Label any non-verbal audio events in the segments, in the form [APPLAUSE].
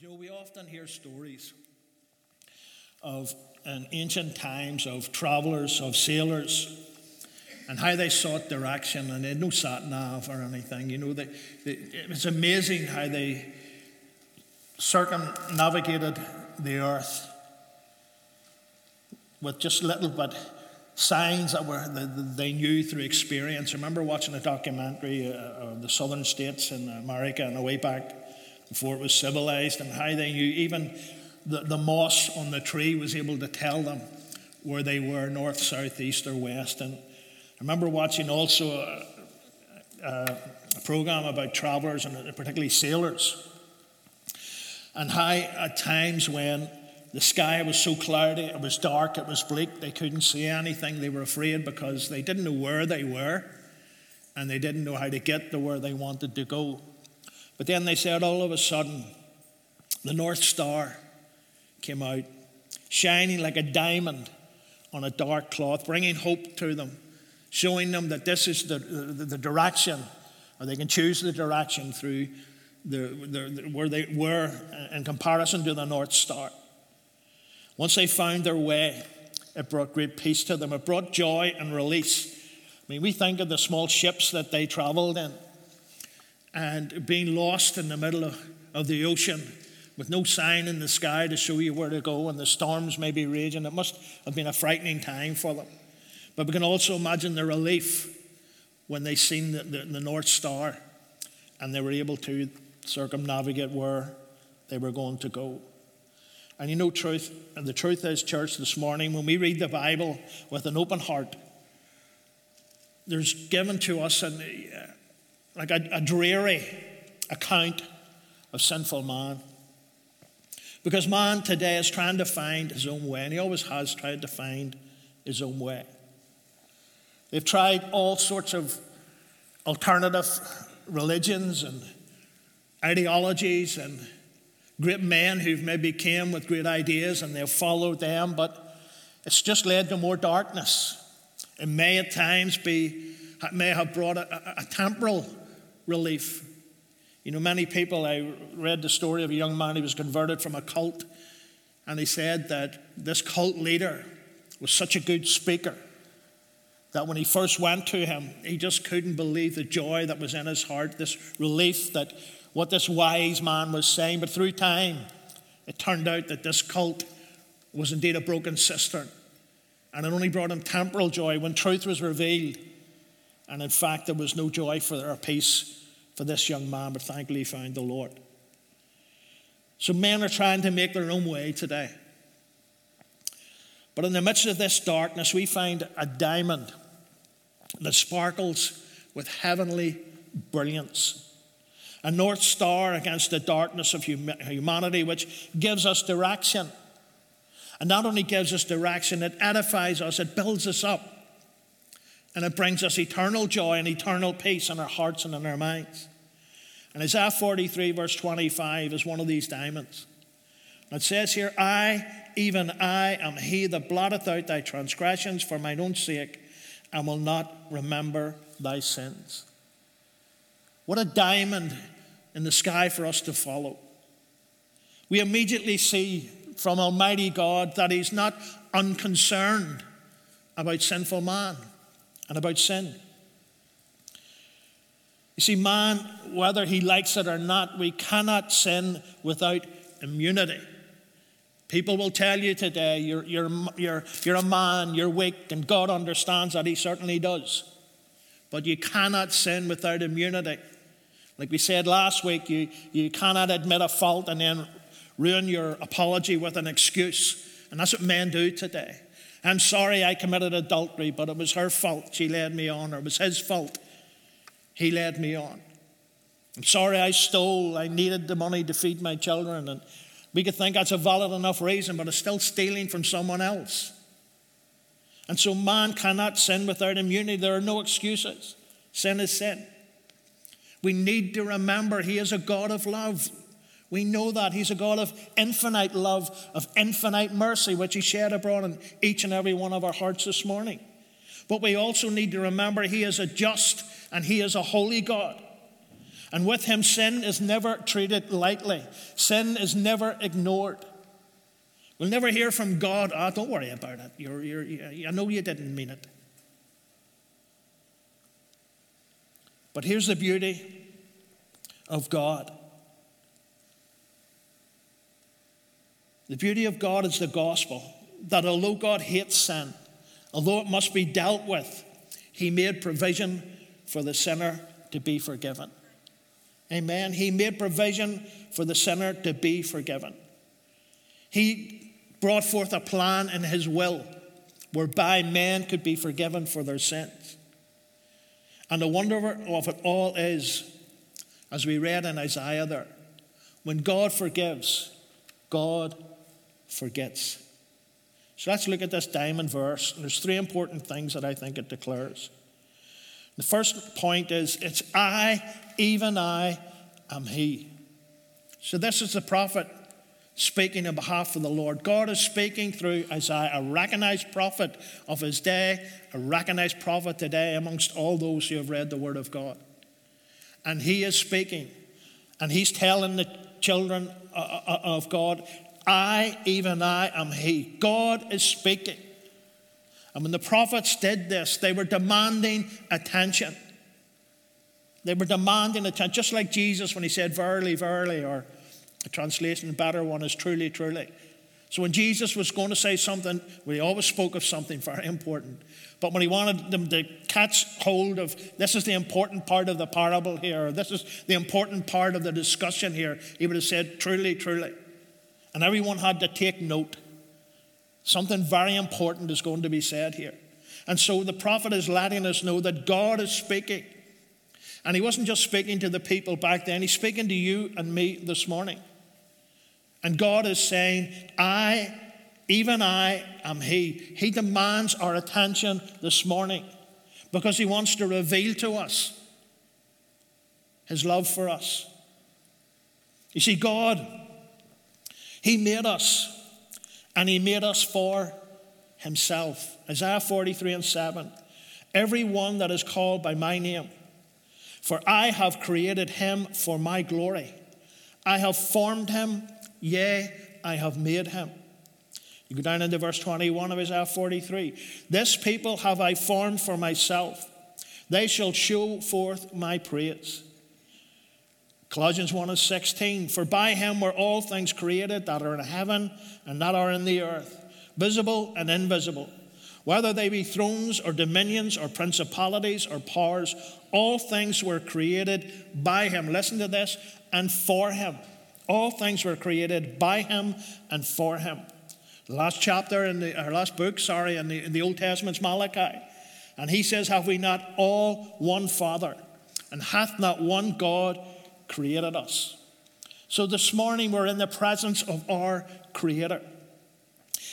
You know, we often hear stories of in ancient times of travelers, of sailors, and how they sought direction and they had no sat nav or anything. You know, they, they, it was amazing how they circumnavigated the earth with just little but signs that were that they knew through experience. I remember watching a documentary uh, of the southern states in America and a way back before it was civilized and how they knew even the, the moss on the tree was able to tell them where they were north, south, east, or west. And I remember watching also a, a, a program about travelers and particularly sailors and how at times when the sky was so cloudy, it was dark, it was bleak, they couldn't see anything. They were afraid because they didn't know where they were and they didn't know how to get to where they wanted to go. But then they said all of a sudden, the North Star came out, shining like a diamond on a dark cloth, bringing hope to them, showing them that this is the, the, the direction, or they can choose the direction through the, the, where they were in comparison to the North Star. Once they found their way, it brought great peace to them. It brought joy and release. I mean, we think of the small ships that they traveled in and being lost in the middle of, of the ocean with no sign in the sky to show you where to go, and the storms may be raging. It must have been a frightening time for them. But we can also imagine the relief when they seen the, the, the North Star and they were able to circumnavigate where they were going to go. And you know, truth, and the truth is, church, this morning, when we read the Bible with an open heart, there's given to us an, like a, a dreary account of sinful man. Because man today is trying to find his own way, and he always has tried to find his own way. They've tried all sorts of alternative religions and ideologies and great men who've maybe came with great ideas and they've followed them, but it's just led to more darkness. It may at times be, may have brought a, a temporal relief. You know, many people, I read the story of a young man who was converted from a cult, and he said that this cult leader was such a good speaker that when he first went to him, he just couldn't believe the joy that was in his heart, this relief that what this wise man was saying. But through time, it turned out that this cult was indeed a broken cistern. And it only brought him temporal joy when truth was revealed. And in fact, there was no joy for their peace for this young man, but thankfully he found the Lord. So men are trying to make their own way today. But in the midst of this darkness, we find a diamond that sparkles with heavenly brilliance. A north star against the darkness of humanity, which gives us direction. And not only gives us direction, it edifies us, it builds us up, and it brings us eternal joy and eternal peace in our hearts and in our minds. And Isaiah 43, verse 25, is one of these diamonds. It says here, I, even I, am he that blotteth out thy transgressions for mine own sake, and will not remember thy sins. What a diamond in the sky for us to follow. We immediately see from Almighty God that He's not unconcerned about sinful man and about sin. You see, man, whether he likes it or not, we cannot sin without immunity. People will tell you today, you're, you're, you're, you're a man, you're weak, and God understands that. He certainly does. But you cannot sin without immunity. Like we said last week, you, you cannot admit a fault and then ruin your apology with an excuse. And that's what men do today. I'm sorry I committed adultery, but it was her fault. She led me on, or it was his fault. He led me on. I'm sorry I stole. I needed the money to feed my children. And we could think that's a valid enough reason, but it's still stealing from someone else. And so man cannot sin without immunity. There are no excuses. Sin is sin. We need to remember He is a God of love. We know that He's a God of infinite love, of infinite mercy, which He shed abroad in each and every one of our hearts this morning. But we also need to remember He is a just and He is a holy God. And with him, sin is never treated lightly, sin is never ignored. We'll never hear from God, oh, don't worry about it. You're, you're, I know you didn't mean it. But here's the beauty of God the beauty of God is the gospel that although God hates sin, although it must be dealt with, he made provision for the sinner to be forgiven. Amen. He made provision for the sinner to be forgiven. He brought forth a plan in his will whereby men could be forgiven for their sins. And the wonder of it all is, as we read in Isaiah there, when God forgives, God forgets. So let's look at this diamond verse. There's three important things that I think it declares. The first point is it's I, even I, am He. So this is the prophet speaking on behalf of the Lord. God is speaking through Isaiah, a recognized prophet of his day, a recognized prophet today amongst all those who have read the Word of God. And he is speaking, and he's telling the children uh, uh, of God, I, even I, am He. God is speaking. And when the prophets did this, they were demanding attention. They were demanding attention, just like Jesus when he said, Verily, verily, or a translation, a better one is truly, truly. So when Jesus was going to say something, well, he always spoke of something very important. But when he wanted them to catch hold of this is the important part of the parable here, this is the important part of the discussion here, he would have said, Truly, truly. And everyone had to take note. Something very important is going to be said here. And so the prophet is letting us know that God is speaking. And he wasn't just speaking to the people back then, he's speaking to you and me this morning. And God is saying, I, even I, am He. He demands our attention this morning because He wants to reveal to us His love for us. You see, God he made us, and He made us for Himself. Isaiah 43 and 7. Every one that is called by my name, for I have created him for my glory. I have formed him, yea, I have made him. You go down into verse 21 of Isaiah 43. This people have I formed for myself. They shall show forth my praise. Colossians 1 and 16, for by him were all things created that are in heaven and that are in the earth, visible and invisible. Whether they be thrones or dominions or principalities or powers, all things were created by him. Listen to this, and for him. All things were created by him and for him. The last chapter in the, or last book, sorry, in the, in the Old Testament's Malachi. And he says, Have we not all one Father? And hath not one God created us. So this morning we're in the presence of our Creator.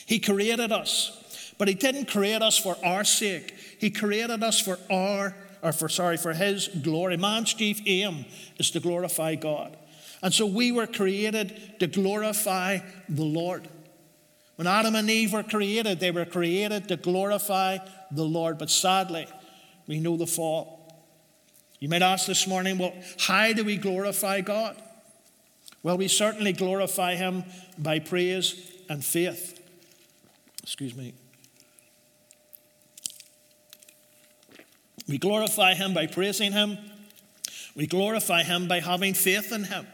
He created us, but He didn't create us for our sake. He created us for our, or for, sorry, for His glory. Man's chief aim is to glorify God. And so we were created to glorify the Lord. When Adam and Eve were created, they were created to glorify the Lord. But sadly, we know the fall. You might ask this morning, well, how do we glorify God? Well, we certainly glorify Him by praise and faith. Excuse me. We glorify Him by praising Him. We glorify Him by having faith in Him.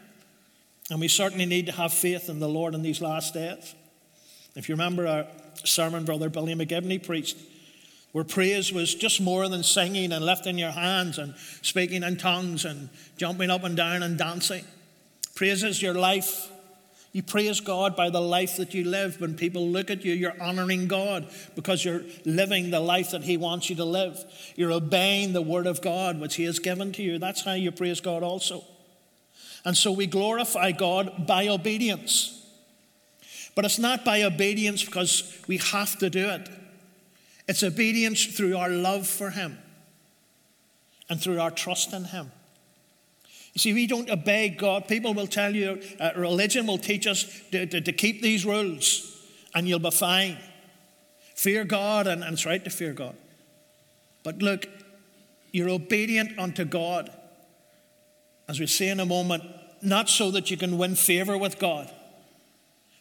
And we certainly need to have faith in the Lord in these last days. If you remember our sermon Brother Billy McGivney preached where praise was just more than singing and lifting your hands and speaking in tongues and jumping up and down and dancing. Praise is your life. You praise God by the life that you live. When people look at you, you're honoring God because you're living the life that He wants you to live. You're obeying the Word of God, which He has given to you. That's how you praise God also. And so we glorify God by obedience. But it's not by obedience because we have to do it. It's obedience through our love for Him and through our trust in Him. You see, we don't obey God. People will tell you, uh, religion will teach us to, to, to, keep these rules and you'll be fine. Fear God, and, and it's right to fear God. But look, you're obedient unto God as we say in a moment, not so that you can win favor with God,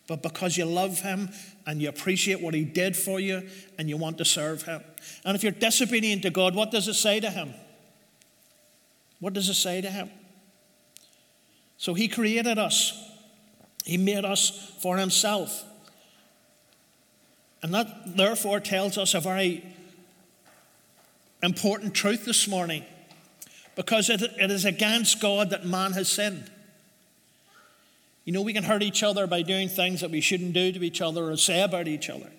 but because you love Him and you appreciate what He did for you and you want to serve Him. And if you're disobedient to God, what does it say to Him? What does it say to Him? So He created us, He made us for Himself. And that therefore tells us a very important truth this morning because it, it is against God that man has sinned. You know, we can hurt each other by doing things that we shouldn't do to each other or say about each other.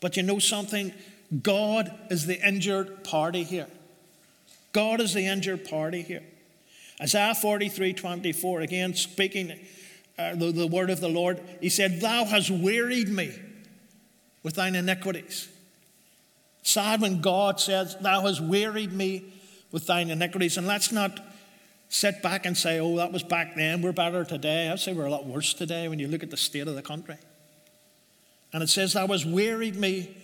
But you know something? God is the injured party here. God is the injured party here. Isaiah 43 24, again speaking uh, the, the word of the Lord, he said, Thou hast wearied me with thine iniquities. Sad when God says, Thou hast wearied me with thine iniquities. And let's not sit back and say, oh, that was back then, we're better today. I'd say we're a lot worse today when you look at the state of the country. And it says, Thou hast wearied me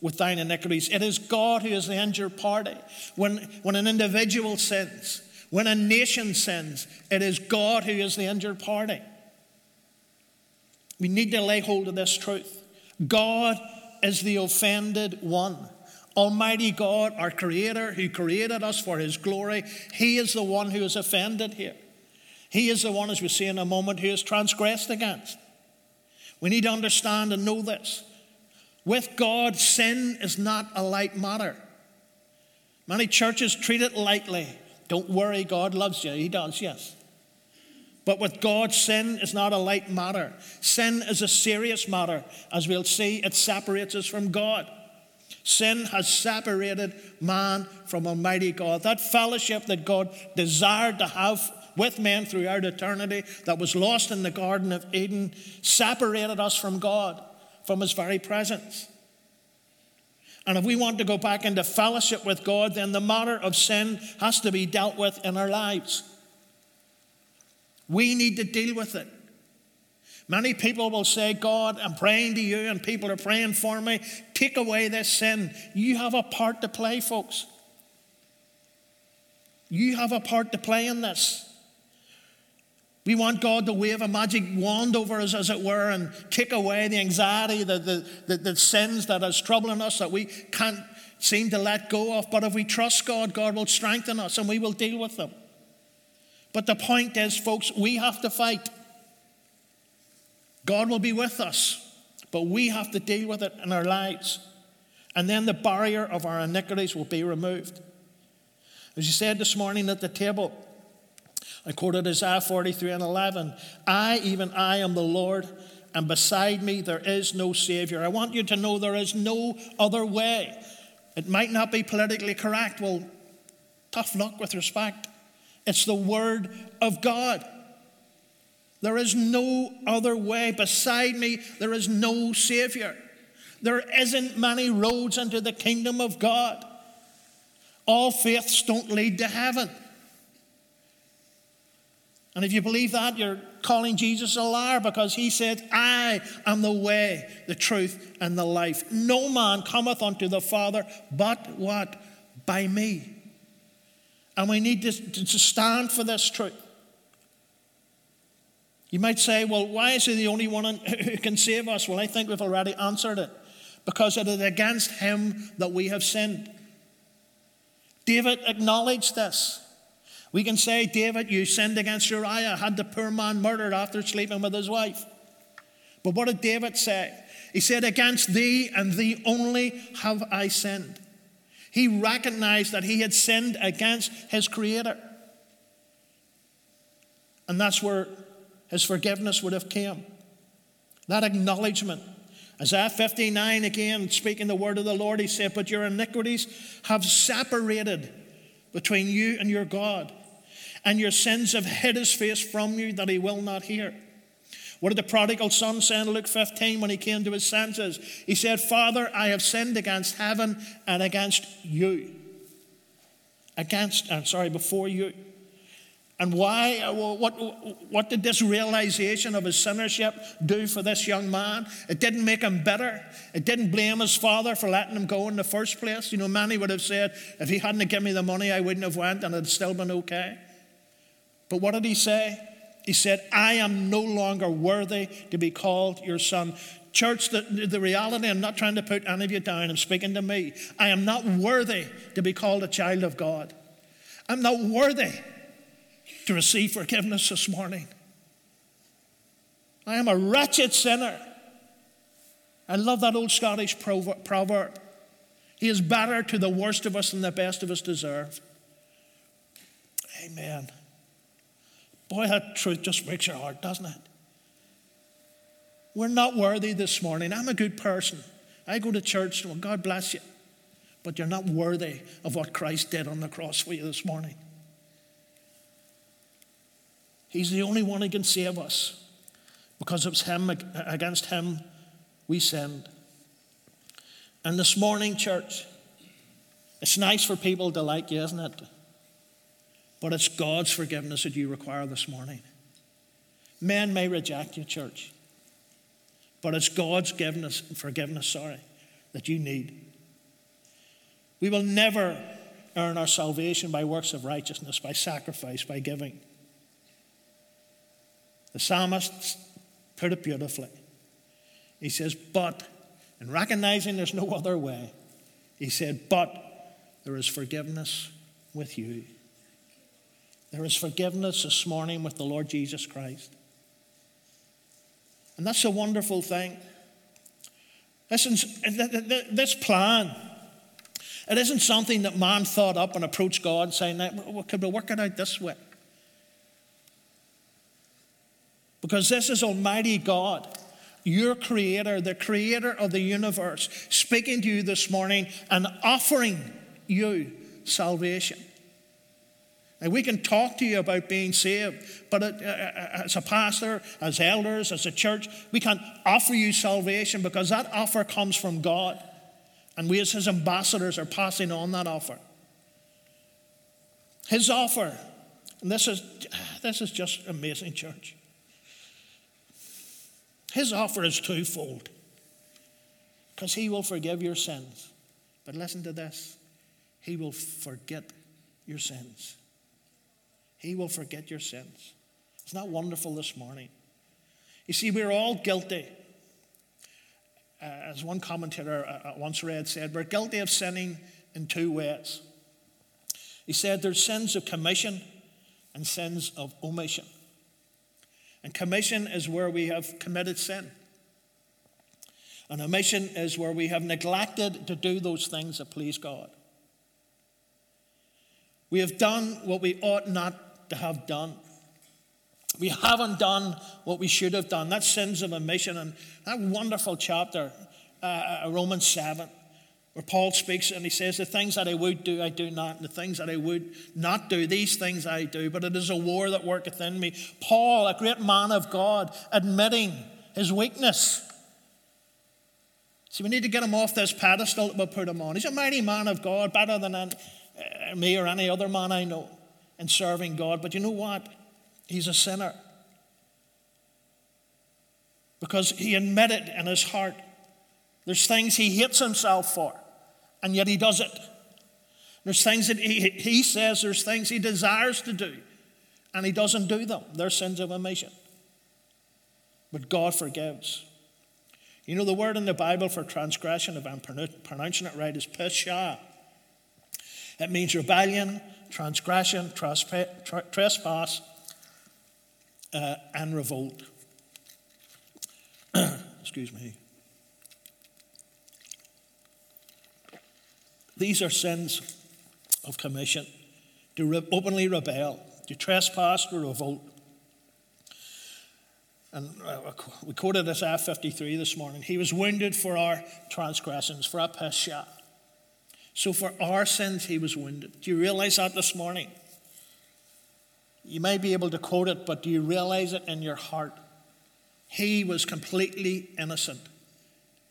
with thine iniquities. It is God who is the injured party. When, when an individual sins, when a nation sins, it is God who is the injured party. We need to lay hold of this truth. God is the offended one. Almighty God, our Creator, who created us for His glory, He is the one who is offended here. He is the one, as we see in a moment, who is transgressed against. We need to understand and know this. With God, sin is not a light matter. Many churches treat it lightly. Don't worry, God loves you. He does, yes. But with God, sin is not a light matter. Sin is a serious matter. As we'll see, it separates us from God. Sin has separated man from Almighty God. That fellowship that God desired to have with men throughout eternity, that was lost in the Garden of Eden, separated us from God, from His very presence. And if we want to go back into fellowship with God, then the matter of sin has to be dealt with in our lives. We need to deal with it. Many people will say, God, I'm praying to you, and people are praying for me. Take away this sin. You have a part to play, folks. You have a part to play in this. We want God to wave a magic wand over us, as it were, and take away the anxiety, the, the, the, the sins that is troubling us that we can't seem to let go of. But if we trust God, God will strengthen us and we will deal with them. But the point is, folks, we have to fight. God will be with us, but we have to deal with it in our lives. And then the barrier of our iniquities will be removed. As you said this morning at the table, I quoted Isaiah 43 and 11 I, even I, am the Lord, and beside me there is no Savior. I want you to know there is no other way. It might not be politically correct. Well, tough luck with respect. It's the Word of God. There is no other way. Beside me, there is no Savior. There isn't many roads into the kingdom of God. All faiths don't lead to heaven. And if you believe that, you're calling Jesus a liar because he said, I am the way, the truth, and the life. No man cometh unto the Father but what? By me. And we need to, to stand for this truth. You might say, well, why is he the only one [LAUGHS] who can save us? Well, I think we've already answered it. Because it is against him that we have sinned. David acknowledged this. We can say, David, you sinned against Uriah, had the poor man murdered after sleeping with his wife. But what did David say? He said, Against thee and thee only have I sinned. He recognized that he had sinned against his Creator. And that's where his forgiveness would have came. That acknowledgement. Isaiah 59 again, speaking the word of the Lord, he said, But your iniquities have separated between you and your God, and your sins have hid his face from you that he will not hear. What did the prodigal son say in Luke 15 when he came to his senses? He said, Father, I have sinned against heaven and against you. Against, I'm sorry, before you. And why? Uh, what, what did this realization of his sinnership do for this young man? It didn't make him bitter. It didn't blame his father for letting him go in the first place. You know, many would have said, if he hadn't given me the money, I wouldn't have went and it'd still been okay. But what did he say? He said, I am no longer worthy to be called your son. Church, the, the reality, I'm not trying to put any of you down, I'm speaking to me. I am not worthy to be called a child of God. I'm not worthy to receive forgiveness this morning. I am a wretched sinner. I love that old Scottish proverb. He is better to the worst of us than the best of us deserve. Amen. Boy, that truth just breaks your heart, doesn't it? We're not worthy this morning. I'm a good person. I go to church. Well, God bless you. But you're not worthy of what Christ did on the cross for you this morning. He's the only one who can save us. Because it's him against him we sinned. And this morning, church, it's nice for people to like you, isn't it? But it's God's forgiveness that you require this morning. Men may reject you, church, but it's God's forgiveness, forgiveness, sorry, that you need. We will never earn our salvation by works of righteousness, by sacrifice, by giving. The psalmist put it beautifully. He says, But, in recognizing there's no other way, he said, But there is forgiveness with you. There is forgiveness this morning with the Lord Jesus Christ. And that's a wonderful thing. Listen, this plan, it isn't something that man thought up and approached God saying, well, could we work it out this way? Because this is Almighty God, your Creator, the Creator of the universe, speaking to you this morning and offering you salvation. And we can talk to you about being saved, but it, uh, uh, as a pastor, as elders, as a church, we can't offer you salvation because that offer comes from God. And we, as His ambassadors, are passing on that offer. His offer, and this is, this is just amazing, church. His offer is twofold because He will forgive your sins. But listen to this He will forget your sins. He will forget your sins. Isn't that wonderful this morning? You see, we're all guilty. Uh, as one commentator uh, uh, once read said, we're guilty of sinning in two ways. He said there's sins of commission and sins of omission. And commission is where we have committed sin. And omission is where we have neglected to do those things that please God. We have done what we ought not to have done. We haven't done what we should have done. That's sins of omission. And that wonderful chapter, uh, uh, Romans 7, where Paul speaks and he says, The things that I would do, I do not. And the things that I would not do, these things I do. But it is a war that worketh in me. Paul, a great man of God, admitting his weakness. See, we need to get him off this pedestal that we put him on. He's a mighty man of God, better than uh, me or any other man I know and serving God. But you know what? He's a sinner. Because he admitted in his heart there's things he hates himself for, and yet he does it. There's things that he, he says, there's things he desires to do, and he doesn't do them. They're sins of omission. But God forgives. You know, the word in the Bible for transgression, if I'm pronouncing it right, is pesha. It means rebellion, transgression, trespass, uh, and revolt. [COUGHS] Excuse me. These are sins of commission to re- openly rebel, to trespass, to revolt. And uh, we quoted Isaiah 53 this morning. He was wounded for our transgressions, for our pesha. So for our sins, he was wounded. Do you realize that this morning? You may be able to quote it, but do you realize it in your heart? He was completely innocent,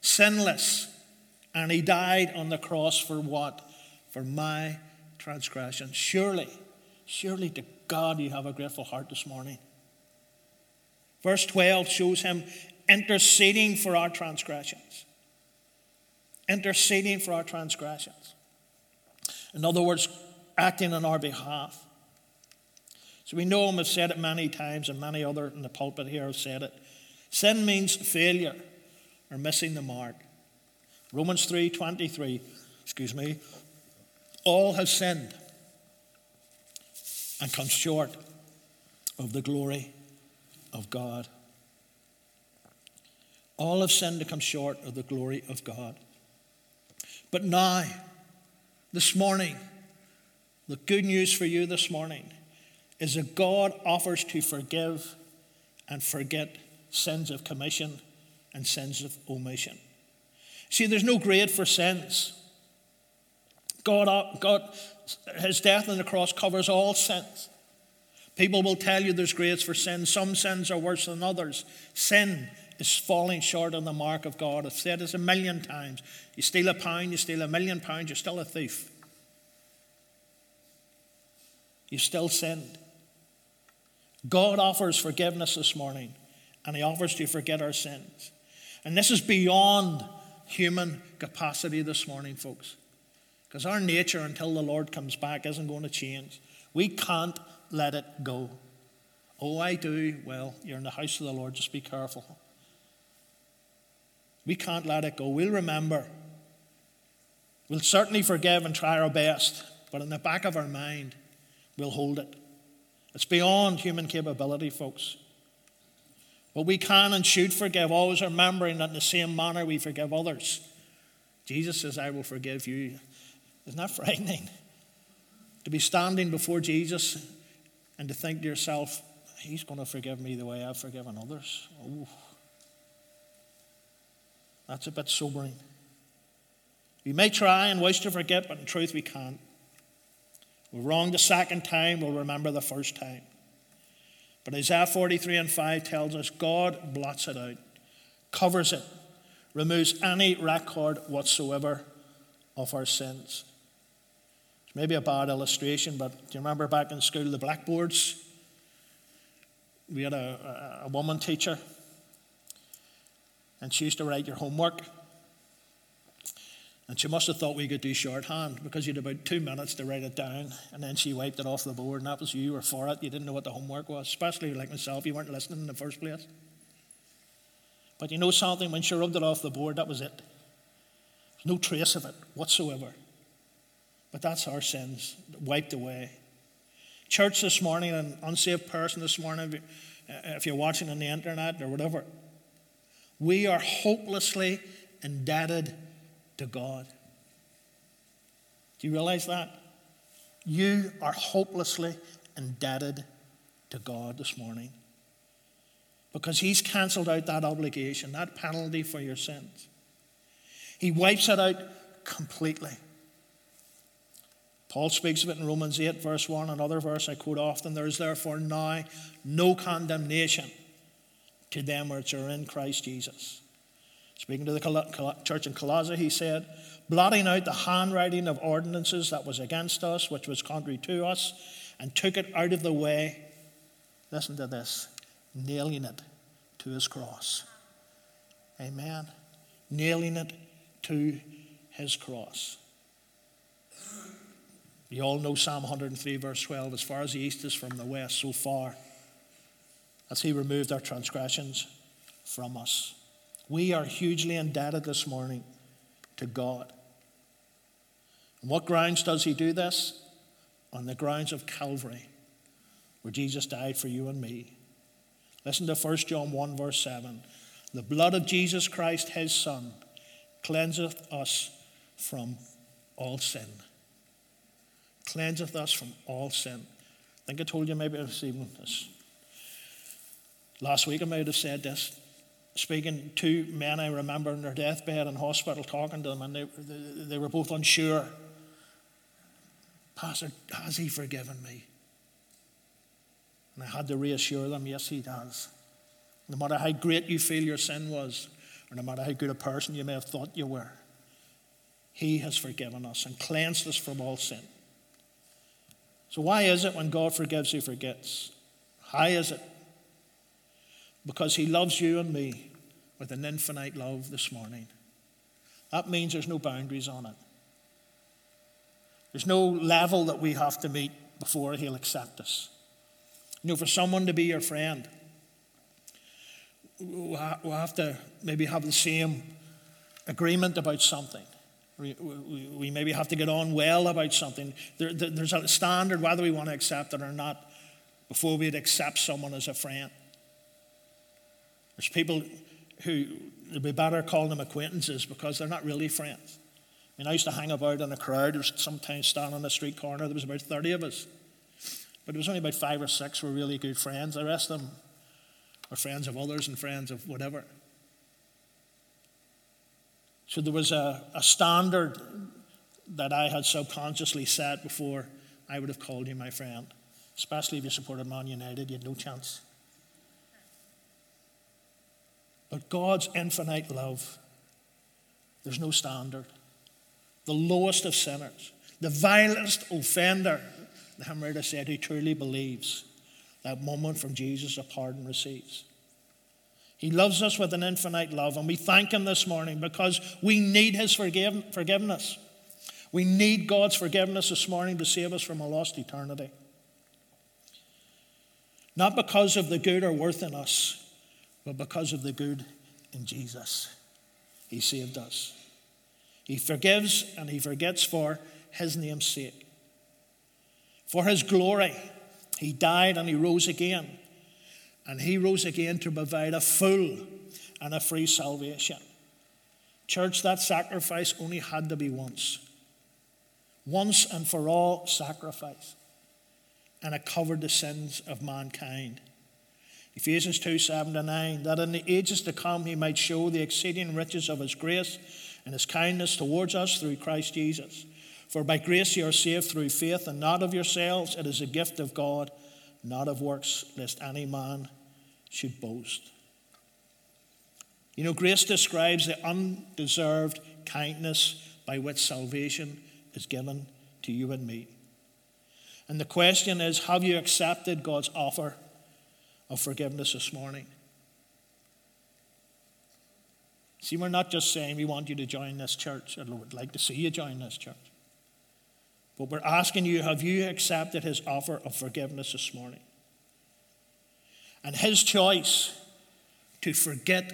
sinless, and he died on the cross for what? For my transgression. Surely, surely to God you have a grateful heart this morning. Verse 12 shows him interceding for our transgressions. Interceding for our transgressions. In other words, acting on our behalf. So we know him, have said it many times, and many other in the pulpit here have said it. Sin means failure or missing the mark. Romans 3:23, excuse me, all have sinned and come short of the glory of God. All have sinned and come short of the glory of God. But now, this morning, the good news for you this morning is that God offers to forgive and forget sins of commission and sins of omission. See, there's no grade for sins. God, God, his death on the cross covers all sins. People will tell you there's grades for sin. Some sins are worse than others. Sin is falling short on the mark of God. I've said this a million times. You steal a pound, you steal a million pounds, you're still a thief. You still sinned. God offers forgiveness this morning, and He offers to forget our sins. And this is beyond human capacity this morning, folks. Because our nature, until the Lord comes back, isn't going to change. We can't let it go. Oh, I do. Well, you're in the house of the Lord, just be careful. We can't let it go. We'll remember. We'll certainly forgive and try our best, but in the back of our mind, we'll hold it. It's beyond human capability, folks. But we can and should forgive, always remembering that in the same manner we forgive others. Jesus says, I will forgive you. Isn't that frightening? To be standing before Jesus and to think to yourself, He's going to forgive me the way I've forgiven others. Oh, that's a bit sobering. We may try and wish to forget, but in truth we can't. We're wrong the second time, we'll remember the first time. But Isaiah 43 and 5 tells us God blots it out, covers it, removes any record whatsoever of our sins. It's maybe a bad illustration, but do you remember back in school the blackboards? We had a, a, a woman teacher, and she used to write your homework. And she must have thought we could do shorthand because you had about two minutes to write it down, and then she wiped it off the board, and that was you were for it. You didn't know what the homework was, especially like myself, you weren't listening in the first place. But you know something, when she rubbed it off the board, that was it. There's no trace of it whatsoever. But that's our sins wiped away. Church this morning, an unsaved person this morning, uh, if you're watching on the internet or whatever, we are hopelessly indebted to God. Do you realize that? You are hopelessly indebted to God this morning because He's cancelled out that obligation, that penalty for your sins. He wipes it out completely. Paul speaks of it in Romans 8, verse 1, another verse I quote often. There is therefore now no condemnation to them which are in Christ Jesus. Speaking to the church in Colossae, he said, blotting out the handwriting of ordinances that was against us, which was contrary to us, and took it out of the way. Listen to this nailing it to his cross. Amen. Nailing it to his cross. You all know Psalm 103, verse 12 as far as the east is from the west, so far as he removed our transgressions from us. We are hugely indebted this morning to God. On what grounds does he do this? On the grounds of Calvary, where Jesus died for you and me. Listen to 1 John 1, verse 7. The blood of Jesus Christ, his Son, cleanseth us from all sin. Cleanseth us from all sin. I think I told you maybe this evening. This. Last week I might have said this speaking to men I remember in their deathbed in hospital, talking to them, and they, they, they were both unsure. Pastor, has he forgiven me? And I had to reassure them, yes, he does. No matter how great you feel your sin was, or no matter how good a person you may have thought you were, he has forgiven us and cleansed us from all sin. So, why is it when God forgives, he forgets? How is it? Because he loves you and me with an infinite love this morning. That means there's no boundaries on it. There's no level that we have to meet before He'll accept us. You know, for someone to be your friend, we'll have to maybe have the same agreement about something. We, maybe have to get on well about something. There, there's a standard whether we want to accept it or not before we'd accept someone as a friend. There's people who it'd be better calling them acquaintances because they're not really friends. I mean, I used to hang about in a crowd. Was sometimes standing on the street corner. There was about 30 of us. But there was only about five or six were really good friends. The rest of them were friends of others and friends of whatever. So there was a, a standard that I had subconsciously set before I would have called you my friend. Especially if you supported Man United, you had no chance. But God's infinite love, there's no standard. The lowest of sinners, the vilest offender, the hymn said, who truly believes that moment from Jesus a pardon receives. He loves us with an infinite love, and we thank Him this morning because we need His forgive- forgiveness. We need God's forgiveness this morning to save us from a lost eternity. Not because of the good or worth in us, but because of the good in Jesus. He saved us. He forgives and He forgets for His name's sake. For His glory, He died and He rose again. And He rose again to provide a full and a free salvation. Church, that sacrifice only had to be once. Once and for all sacrifice and it covered the sins of mankind. Ephesians 2 7 to 9, that in the ages to come he might show the exceeding riches of his grace and his kindness towards us through Christ Jesus. For by grace you are saved through faith, and not of yourselves, it is a gift of God, not of works, lest any man should boast. You know, grace describes the undeserved kindness by which salvation is given to you and me. And the question is have you accepted God's offer of forgiveness this morning? See, we're not just saying we want you to join this church, would like to see you join this church. But we're asking you have you accepted his offer of forgiveness this morning? And his choice to forget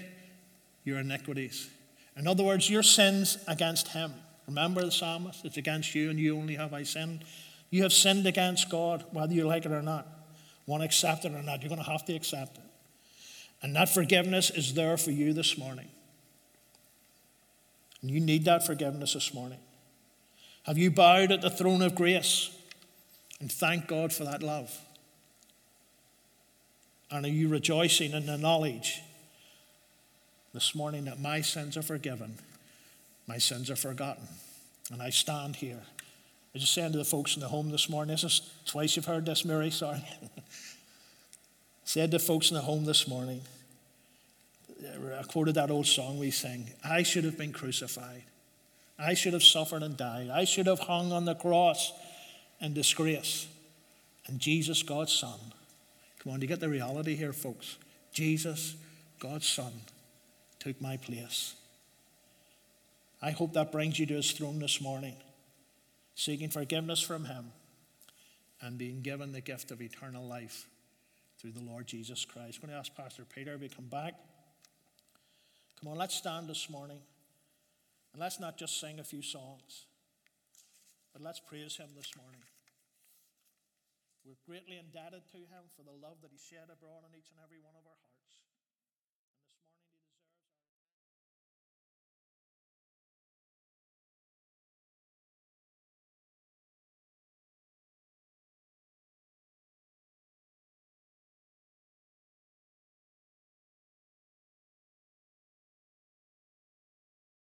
your iniquities. In other words, your sins against him. Remember the psalmist? It's against you and you only have I sinned. You have sinned against God, whether you like it or not. Want to accept it or not, you're going to have to accept it. And that forgiveness is there for you this morning. And you need that forgiveness this morning. Have you bowed at the throne of grace and thank God for that love? And are you rejoicing in the knowledge this morning that my sins are forgiven, my sins are forgotten, and I stand here I was just saying to the folks in the home this morning, this is twice you've heard this, Mary, sorry. [LAUGHS] said to folks in the home this morning, I quoted that old song we sing I should have been crucified. I should have suffered and died. I should have hung on the cross in disgrace. And Jesus, God's Son, come on, do you get the reality here, folks? Jesus, God's Son, took my place. I hope that brings you to his throne this morning seeking forgiveness from Him, and being given the gift of eternal life through the Lord Jesus Christ. I'm going to ask Pastor Peter to come back. Come on, let's stand this morning and let's not just sing a few songs, but let's praise Him this morning. We're greatly indebted to Him for the love that He shed abroad in each and every one of our hearts.